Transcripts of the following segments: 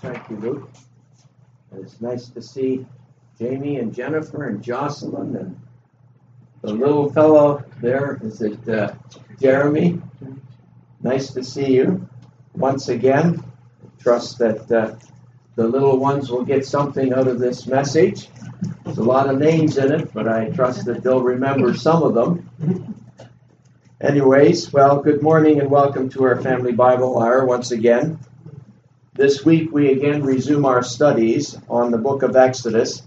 Thank you, Luke. It's nice to see Jamie and Jennifer and Jocelyn and the little fellow there. Is it uh, Jeremy? Nice to see you once again. Trust that uh, the little ones will get something out of this message. There's a lot of names in it, but I trust that they'll remember some of them. Anyways, well, good morning and welcome to our Family Bible Hour once again. This week we again resume our studies on the book of Exodus,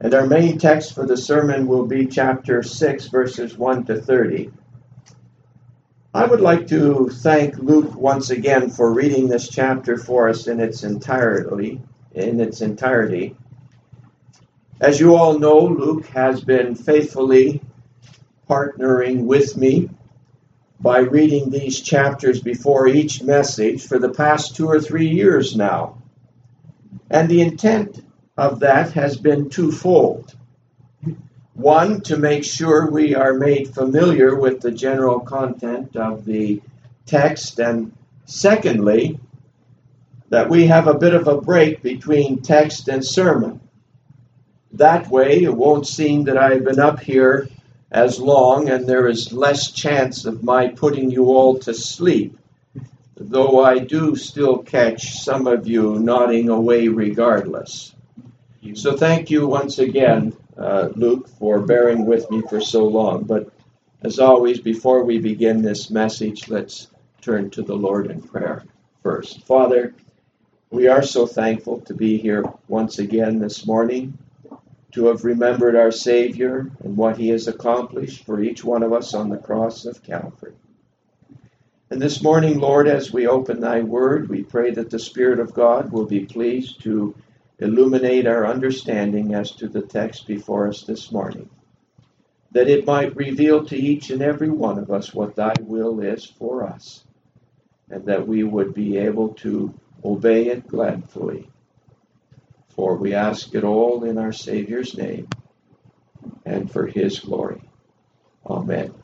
and our main text for the sermon will be chapter 6, verses 1 to 30. I would like to thank Luke once again for reading this chapter for us in its entirety. In its entirety. As you all know, Luke has been faithfully partnering with me by reading these chapters before each message for the past two or three years now. And the intent of that has been twofold. One, to make sure we are made familiar with the general content of the text, and secondly, that we have a bit of a break between text and sermon. That way, it won't seem that I've been up here as long, and there is less chance of my putting you all to sleep, though I do still catch some of you nodding away regardless. So thank you once again, uh, Luke, for bearing with me for so long. But as always, before we begin this message, let's turn to the Lord in prayer first. Father, we are so thankful to be here once again this morning to have remembered our Savior and what he has accomplished for each one of us on the cross of Calvary. And this morning, Lord, as we open thy word, we pray that the Spirit of God will be pleased to illuminate our understanding as to the text before us this morning, that it might reveal to each and every one of us what thy will is for us, and that we would be able to obey it gladly for we ask it all in our Savior's name and for his glory. Amen.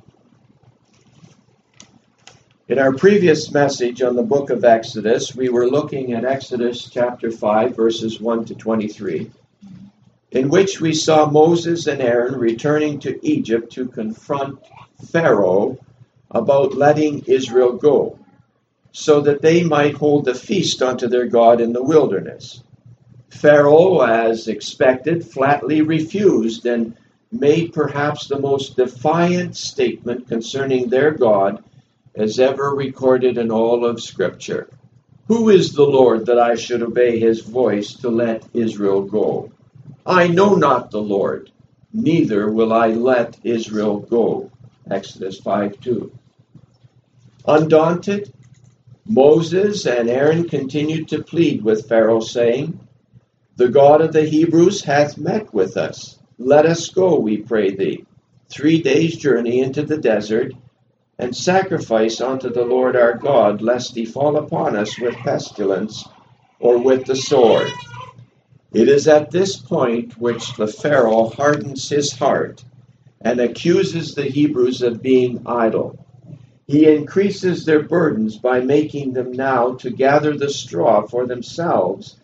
In our previous message on the book of Exodus, we were looking at Exodus chapter 5, verses 1 to 23, in which we saw Moses and Aaron returning to Egypt to confront Pharaoh about letting Israel go, so that they might hold a feast unto their God in the wilderness. Pharaoh, as expected, flatly refused and made perhaps the most defiant statement concerning their God as ever recorded in all of Scripture. Who is the Lord that I should obey his voice to let Israel go? I know not the Lord, neither will I let Israel go. Exodus 5 2. Undaunted, Moses and Aaron continued to plead with Pharaoh, saying, the God of the Hebrews hath met with us. Let us go, we pray thee, three days' journey into the desert, and sacrifice unto the Lord our God, lest he fall upon us with pestilence or with the sword. It is at this point which the Pharaoh hardens his heart and accuses the Hebrews of being idle. He increases their burdens by making them now to gather the straw for themselves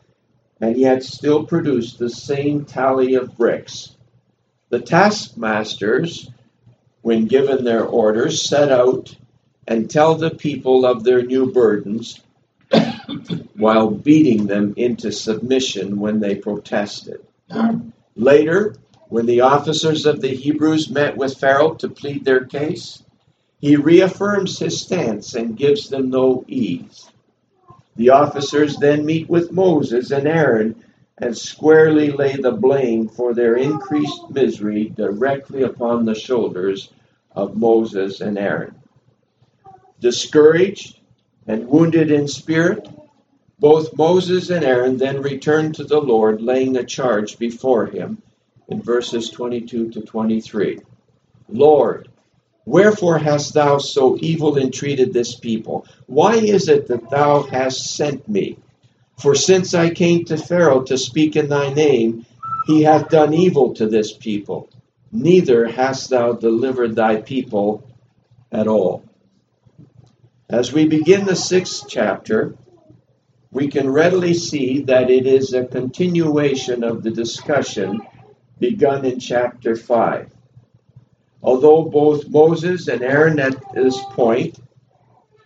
and yet still produce the same tally of bricks. The taskmasters, when given their orders, set out and tell the people of their new burdens while beating them into submission when they protested. Later, when the officers of the Hebrews met with Pharaoh to plead their case, he reaffirms his stance and gives them no ease. The officers then meet with Moses and Aaron and squarely lay the blame for their increased misery directly upon the shoulders of Moses and Aaron. Discouraged and wounded in spirit, both Moses and Aaron then returned to the Lord, laying a charge before him in verses 22 to 23. Lord, Wherefore hast thou so evil entreated this people? Why is it that thou hast sent me? For since I came to Pharaoh to speak in thy name, he hath done evil to this people. Neither hast thou delivered thy people at all. As we begin the sixth chapter, we can readily see that it is a continuation of the discussion begun in chapter 5. Although both Moses and Aaron at this point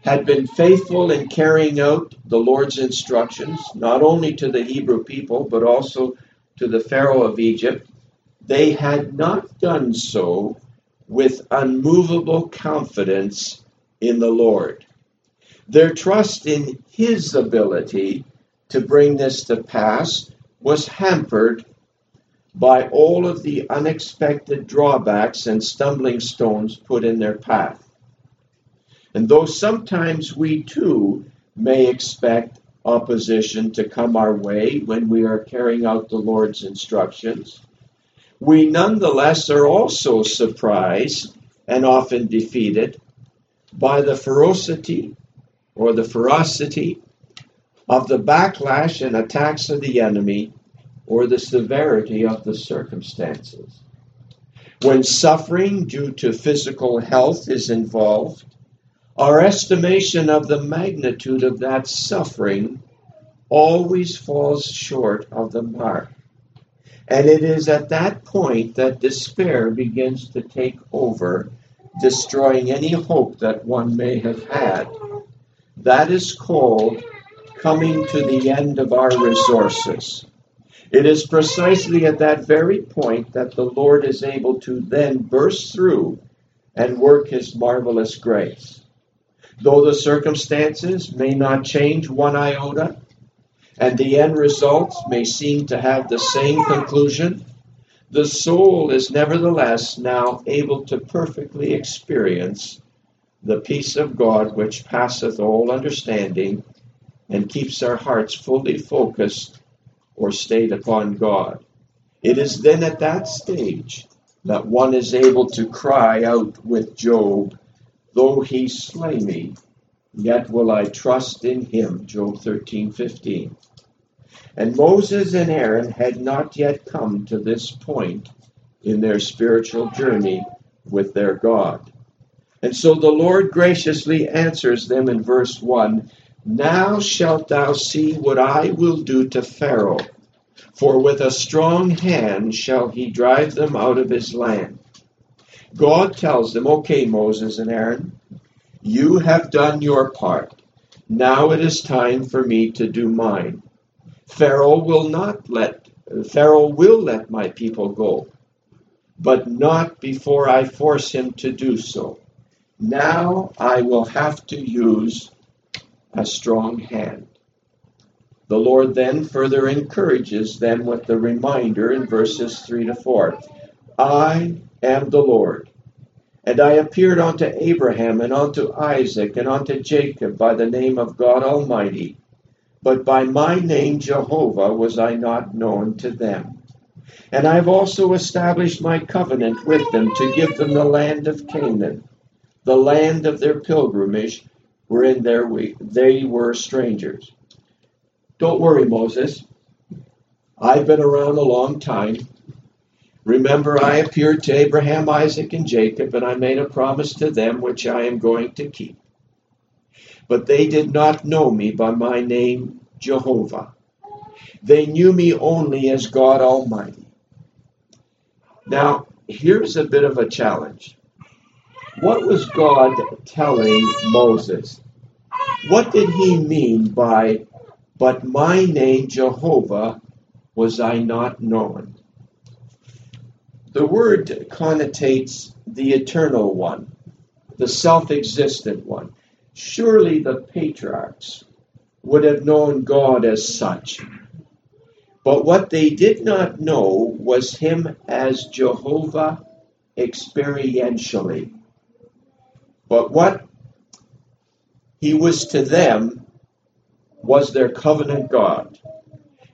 had been faithful in carrying out the Lord's instructions, not only to the Hebrew people, but also to the Pharaoh of Egypt, they had not done so with unmovable confidence in the Lord. Their trust in his ability to bring this to pass was hampered by all of the unexpected drawbacks and stumbling stones put in their path. And though sometimes we too may expect opposition to come our way when we are carrying out the Lord's instructions, we nonetheless are also surprised and often defeated by the ferocity or the ferocity of the backlash and attacks of the enemy or the severity of the circumstances. When suffering due to physical health is involved, our estimation of the magnitude of that suffering always falls short of the mark. And it is at that point that despair begins to take over, destroying any hope that one may have had that is called coming to the end of our resources. It is precisely at that very point that the Lord is able to then burst through and work his marvelous grace. Though the circumstances may not change one iota, and the end results may seem to have the same conclusion, the soul is nevertheless now able to perfectly experience the peace of God which passeth all understanding and keeps our hearts fully focused or stayed upon God. It is then at that stage that one is able to cry out with Job, Though he slay me, yet will I trust in him. Job 13 15. And Moses and Aaron had not yet come to this point in their spiritual journey with their God. And so the Lord graciously answers them in verse 1 Now shalt thou see what I will do to Pharaoh, for with a strong hand shall he drive them out of his land. God tells them, Okay, Moses and Aaron, you have done your part. Now it is time for me to do mine. Pharaoh will not let Pharaoh will let my people go, but not before I force him to do so. Now I will have to use a strong hand. The Lord then further encourages them with the reminder in verses 3 to 4 I am the Lord, and I appeared unto Abraham and unto Isaac and unto Jacob by the name of God Almighty, but by my name Jehovah was I not known to them. And I have also established my covenant with them to give them the land of Canaan the land of their pilgrimage, wherein there we, they were strangers. Don't worry, Moses. I've been around a long time. Remember, I appeared to Abraham, Isaac, and Jacob, and I made a promise to them which I am going to keep. But they did not know me by my name, Jehovah. They knew me only as God Almighty. Now, here's a bit of a challenge. What was God telling Moses? What did he mean by, but my name Jehovah was I not known? The word connotates the eternal one, the self existent one. Surely the patriarchs would have known God as such. But what they did not know was him as Jehovah experientially. But what he was to them was their covenant God.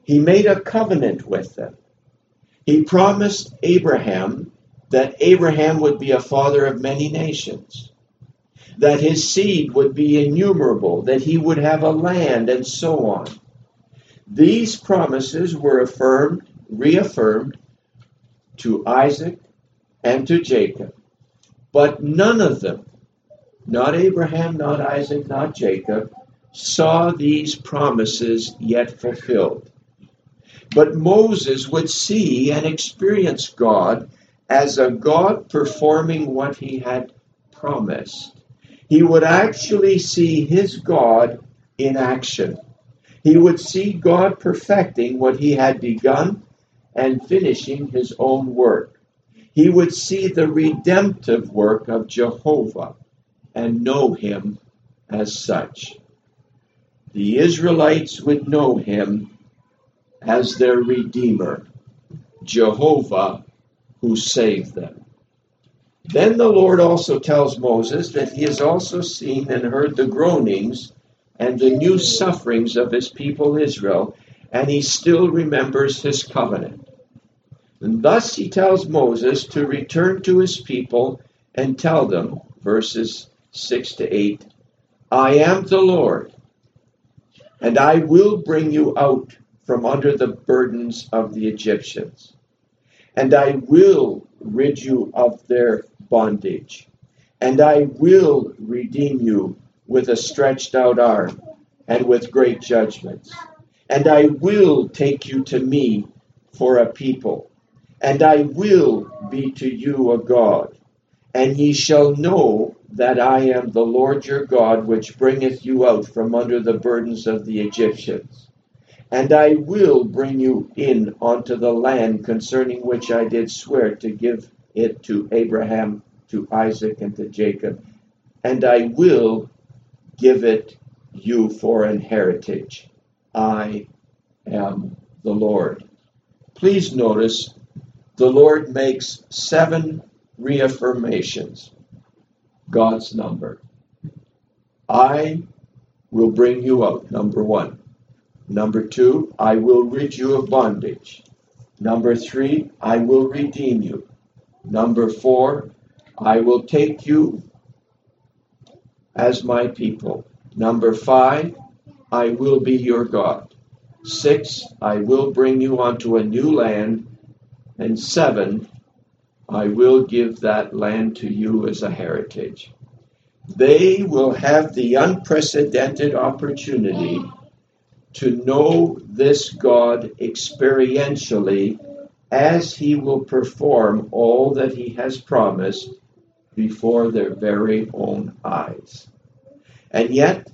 He made a covenant with them. He promised Abraham that Abraham would be a father of many nations, that his seed would be innumerable, that he would have a land, and so on. These promises were affirmed, reaffirmed to Isaac and to Jacob, but none of them not Abraham, not Isaac, not Jacob, saw these promises yet fulfilled. But Moses would see and experience God as a God performing what he had promised. He would actually see his God in action. He would see God perfecting what he had begun and finishing his own work. He would see the redemptive work of Jehovah and know him as such. The Israelites would know him as their Redeemer, Jehovah who saved them. Then the Lord also tells Moses that he has also seen and heard the groanings and the new sufferings of his people Israel, and he still remembers his covenant. And thus he tells Moses to return to his people and tell them, verses 6 to 8, I am the Lord, and I will bring you out from under the burdens of the Egyptians, and I will rid you of their bondage, and I will redeem you with a stretched out arm and with great judgments. And I will take you to me for a people, and I will be to you a God. And ye shall know that I am the Lord your God, which bringeth you out from under the burdens of the Egyptians. And I will bring you in unto the land concerning which I did swear to give it to Abraham, to Isaac, and to Jacob. And I will give it you for an heritage. I am the Lord. Please notice the Lord makes seven reaffirmations. God's number. I will bring you out, number one. Number two, I will rid you of bondage. Number three, I will redeem you. Number four, I will take you as my people. Number five, I will be your God. Six, I will bring you onto a new land. And seven, I will give that land to you as a heritage. They will have the unprecedented opportunity to know this God experientially as he will perform all that he has promised before their very own eyes. And yet,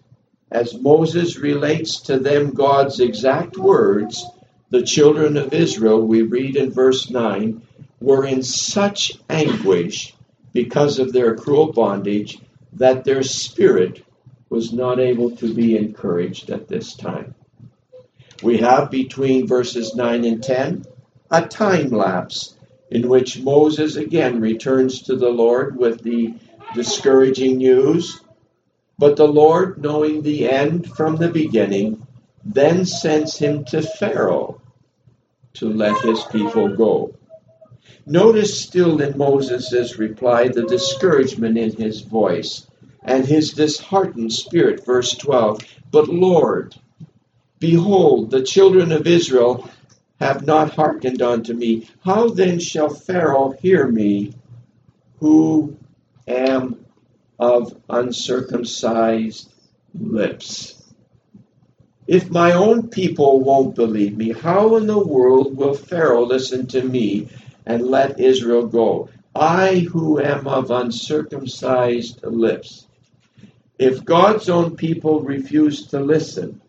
as Moses relates to them God's exact words, the children of Israel, we read in verse 9, were in such anguish because of their cruel bondage that their spirit was not able to be encouraged at this time. We have between verses 9 and 10 a time lapse in which Moses again returns to the Lord with the discouraging news. But the Lord, knowing the end from the beginning, then sends him to Pharaoh to let his people go. Notice still in Moses' reply the discouragement in his voice and his disheartened spirit. Verse 12 But Lord, behold, the children of Israel have not hearkened unto me. How then shall Pharaoh hear me, who am of uncircumcised lips? If my own people won't believe me, how in the world will Pharaoh listen to me and let Israel go? I who am of uncircumcised lips. If God's own people refuse to listen,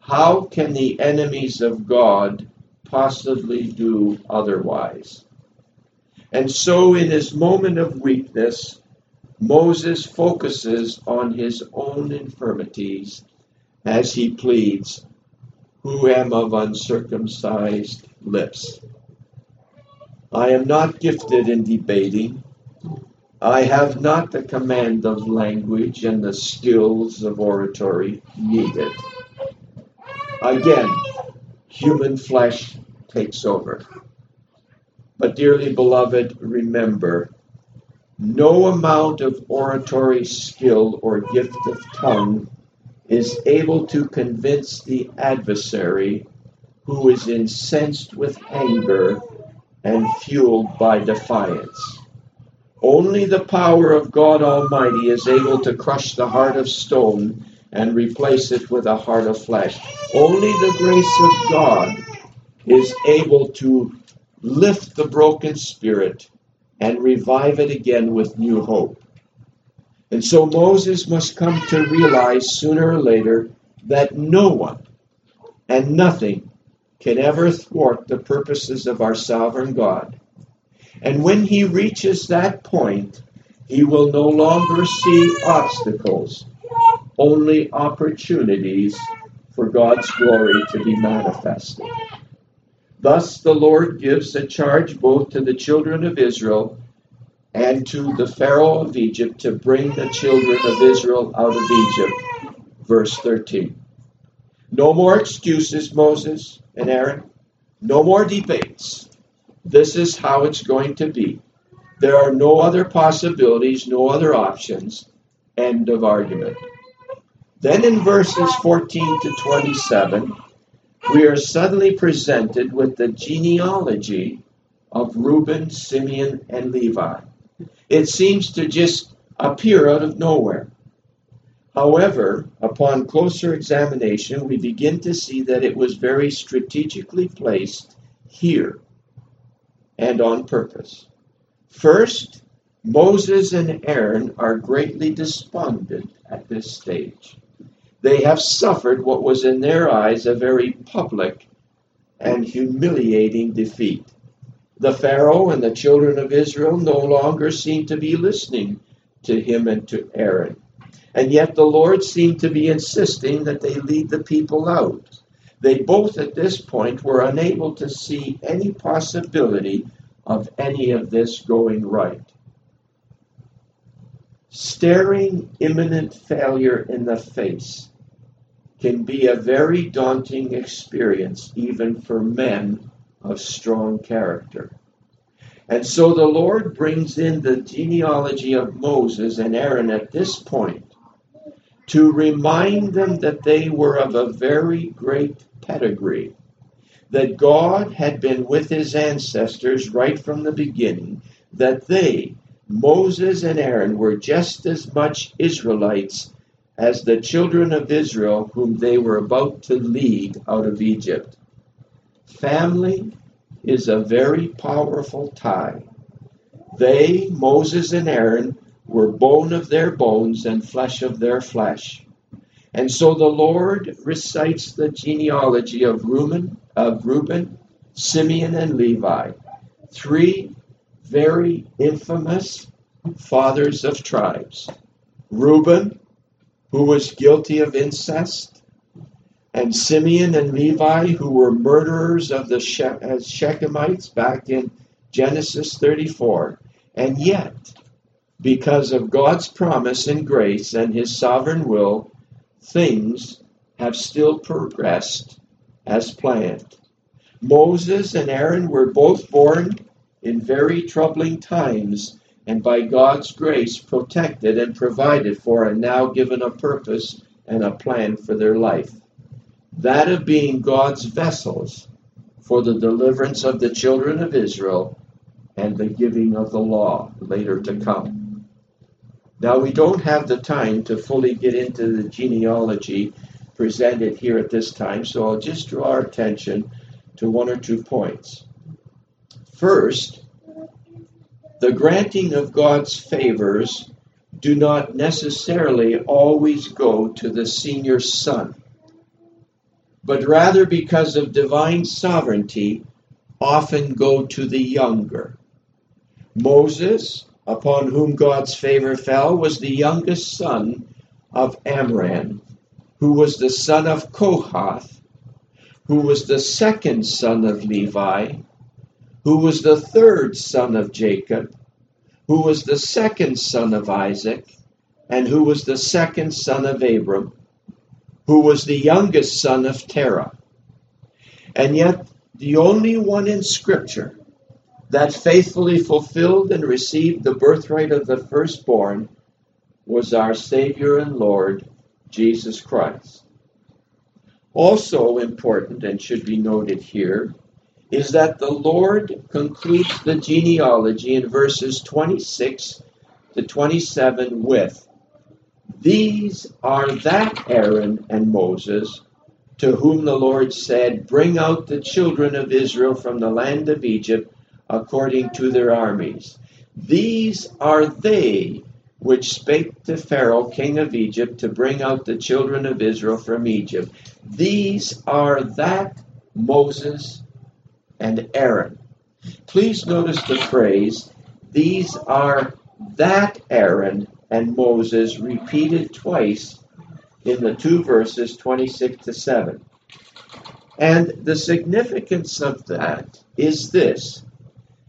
how can the enemies of God possibly do otherwise? And so, in his moment of weakness, Moses focuses on his own infirmities as he pleads, Who am of uncircumcised lips? I am not gifted in debating. I have not the command of language and the skills of oratory needed. Again, human flesh takes over. But, dearly beloved, remember no amount of oratory skill or gift of tongue is able to convince the adversary who is incensed with anger and fueled by defiance. Only the power of God Almighty is able to crush the heart of stone and replace it with a heart of flesh. Only the grace of God is able to lift the broken spirit and revive it again with new hope. And so Moses must come to realize sooner or later that no one and nothing can ever thwart the purposes of our sovereign God. And when he reaches that point, he will no longer see obstacles, only opportunities for God's glory to be manifested. Thus, the Lord gives a charge both to the children of Israel and to the Pharaoh of Egypt to bring the children of Israel out of Egypt. Verse 13. No more excuses, Moses and Aaron. No more debates. This is how it's going to be. There are no other possibilities, no other options. End of argument. Then in verses 14 to 27, we are suddenly presented with the genealogy of Reuben, Simeon, and Levi. It seems to just appear out of nowhere. However, upon closer examination, we begin to see that it was very strategically placed here and on purpose. First, Moses and Aaron are greatly despondent at this stage. They have suffered what was in their eyes a very public and humiliating defeat. The Pharaoh and the children of Israel no longer seem to be listening to him and to Aaron. And yet the Lord seemed to be insisting that they lead the people out. They both at this point were unable to see any possibility of any of this going right. Staring imminent failure in the face can be a very daunting experience, even for men of strong character. And so the Lord brings in the genealogy of Moses and Aaron at this point to remind them that they were of a very great pedigree, that God had been with his ancestors right from the beginning, that they, Moses and Aaron, were just as much Israelites as the children of Israel whom they were about to lead out of Egypt. Family is a very powerful tie. They, Moses and Aaron, were bone of their bones and flesh of their flesh. And so the Lord recites the genealogy of Reuben, of Reuben, Simeon, and Levi, three very infamous fathers of tribes. Reuben, who was guilty of incest, and Simeon and Levi, who were murderers of the uh, Shechemites back in Genesis 34. And yet, because of God's promise and grace and his sovereign will, things have still progressed as planned. Moses and Aaron were both born in very troubling times and by God's grace protected and provided for and now given a purpose and a plan for their life. That of being God's vessels for the deliverance of the children of Israel and the giving of the law later to come. Now, we don't have the time to fully get into the genealogy presented here at this time, so I'll just draw our attention to one or two points. First, the granting of God's favors do not necessarily always go to the senior son, but rather because of divine sovereignty often go to the younger. Moses, upon whom God's favor fell, was the youngest son of Amram, who was the son of Kohath, who was the second son of Levi, who was the third son of Jacob, who was the second son of Isaac, and who was the second son of Abram, who was the youngest son of Terah. And yet, the only one in Scripture that faithfully fulfilled and received the birthright of the firstborn was our Savior and Lord, Jesus Christ. Also important and should be noted here is that the Lord concludes the genealogy in verses 26 to 27 with These are that Aaron and Moses to whom the Lord said, Bring out the children of Israel from the land of Egypt according to their armies. These are they which spake to Pharaoh, king of Egypt, to bring out the children of Israel from Egypt. These are that Moses and Aaron. Please notice the phrase, these are that Aaron and Moses repeated twice in the two verses 26 to 7. And the significance of that is this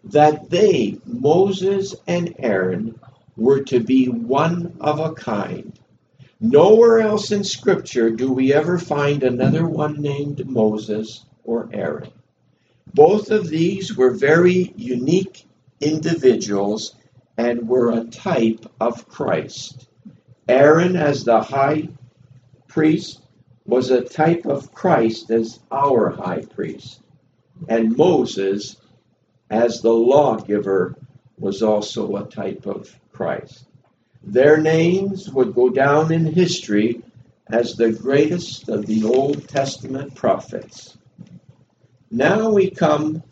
that they, Moses and Aaron, were to be one of a kind. Nowhere else in Scripture do we ever find another one named Moses or Aaron. Both of these were very unique individuals and were a type of Christ. Aaron, as the high priest, was a type of Christ as our high priest. And Moses, as the lawgiver, was also a type of Christ. Their names would go down in history as the greatest of the Old Testament prophets. Now we come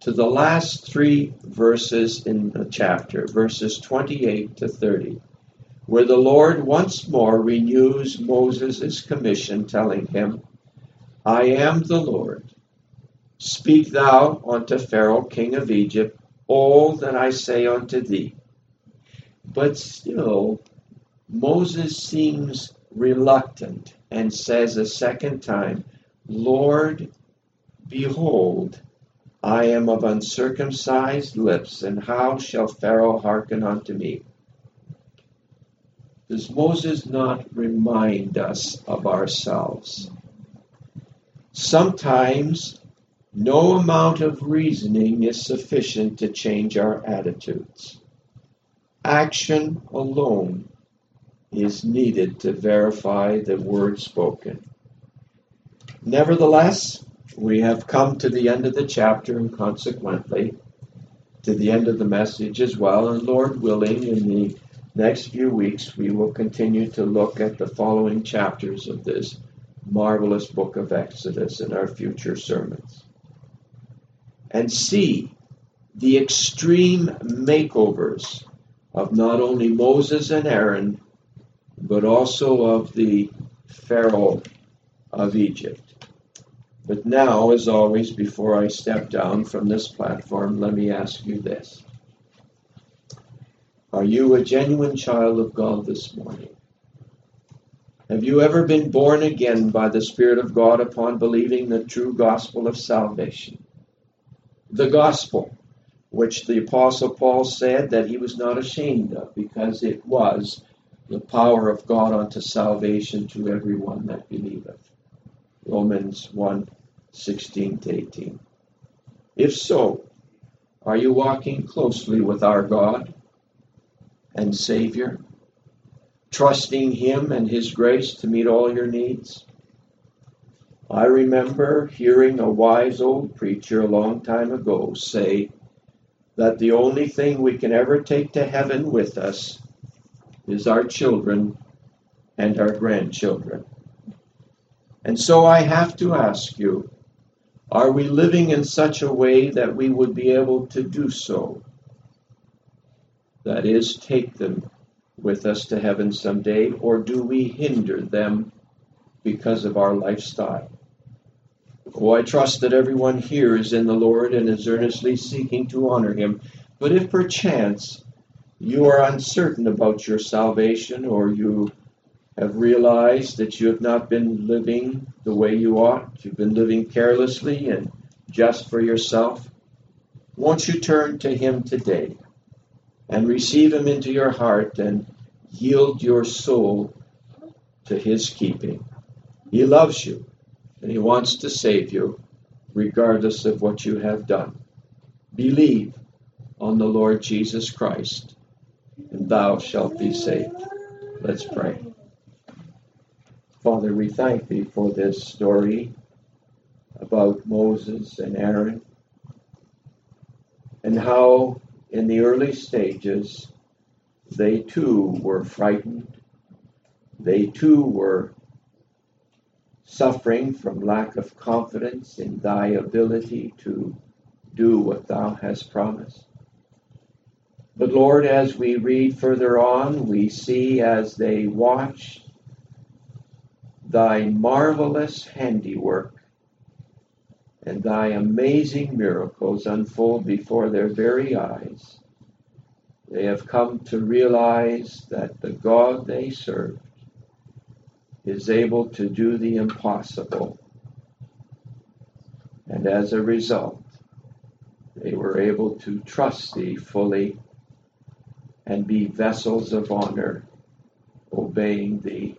to the last three verses in the chapter, verses 28 to 30, where the Lord once more renews Moses' commission, telling him, I am the Lord. Speak thou unto Pharaoh, king of Egypt, all that I say unto thee. But still, Moses seems reluctant and says a second time, Lord, behold, I am of uncircumcised lips, and how shall Pharaoh hearken unto me? Does Moses not remind us of ourselves? Sometimes no amount of reasoning is sufficient to change our attitudes. Action alone is needed to verify the word spoken. Nevertheless, we have come to the end of the chapter and consequently to the end of the message as well. And Lord willing, in the next few weeks, we will continue to look at the following chapters of this marvelous book of Exodus in our future sermons and see the extreme makeovers of not only Moses and Aaron, but also of the Pharaoh of Egypt. But now, as always, before I step down from this platform, let me ask you this. Are you a genuine child of God this morning? Have you ever been born again by the Spirit of God upon believing the true gospel of salvation? The gospel, which the Apostle Paul said that he was not ashamed of, because it was the power of God unto salvation to everyone that believeth. Romans 1 16 to 18. If so, are you walking closely with our God and Savior, trusting Him and His grace to meet all your needs? I remember hearing a wise old preacher a long time ago say that the only thing we can ever take to heaven with us is our children and our grandchildren. And so I have to ask you are we living in such a way that we would be able to do so? That is, take them with us to heaven someday, or do we hinder them because of our lifestyle? Oh, I trust that everyone here is in the Lord and is earnestly seeking to honor him. But if perchance you are uncertain about your salvation or you have realized that you have not been living the way you ought, you've been living carelessly and just for yourself, won't you turn to him today and receive him into your heart and yield your soul to his keeping? He loves you and He wants to save you regardless of what you have done. Believe on the Lord Jesus Christ, and thou shalt be saved. Let's pray. Father, we thank thee for this story about Moses and Aaron and how in the early stages they too were frightened. They too were suffering from lack of confidence in thy ability to do what thou hast promised. But Lord, as we read further on, we see as they watch thy marvelous handiwork and thy amazing miracles unfold before their very eyes, they have come to realize that the God they serve is able to do the impossible. And as a result, they were able to trust thee fully and be vessels of honor, obeying thee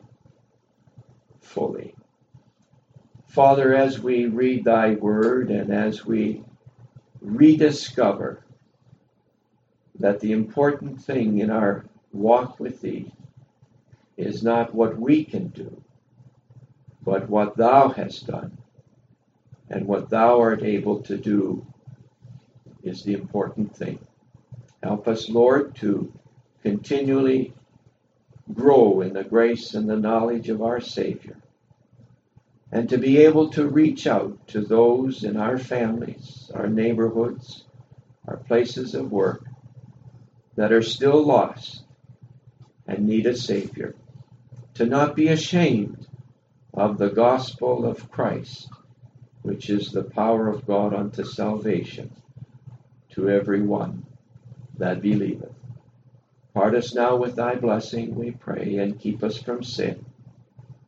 fully. Father, as we read thy word and as we rediscover that the important thing in our walk with thee is not what we can do, but what thou hast done. And what thou art able to do is the important thing. Help us, Lord, to continually grow in the grace and the knowledge of our Savior, and to be able to reach out to those in our families, our neighborhoods, our places of work that are still lost and need a Savior, to not be ashamed of the gospel of Christ, which is the power of God unto salvation to every one that believeth. Part us now with thy blessing, we pray, and keep us from sin.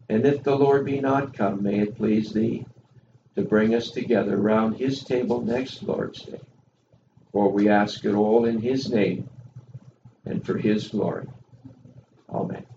And if the Lord be not come, may it please thee to bring us together round his table next Lord's Day. For we ask it all in his name and for his glory. Amen.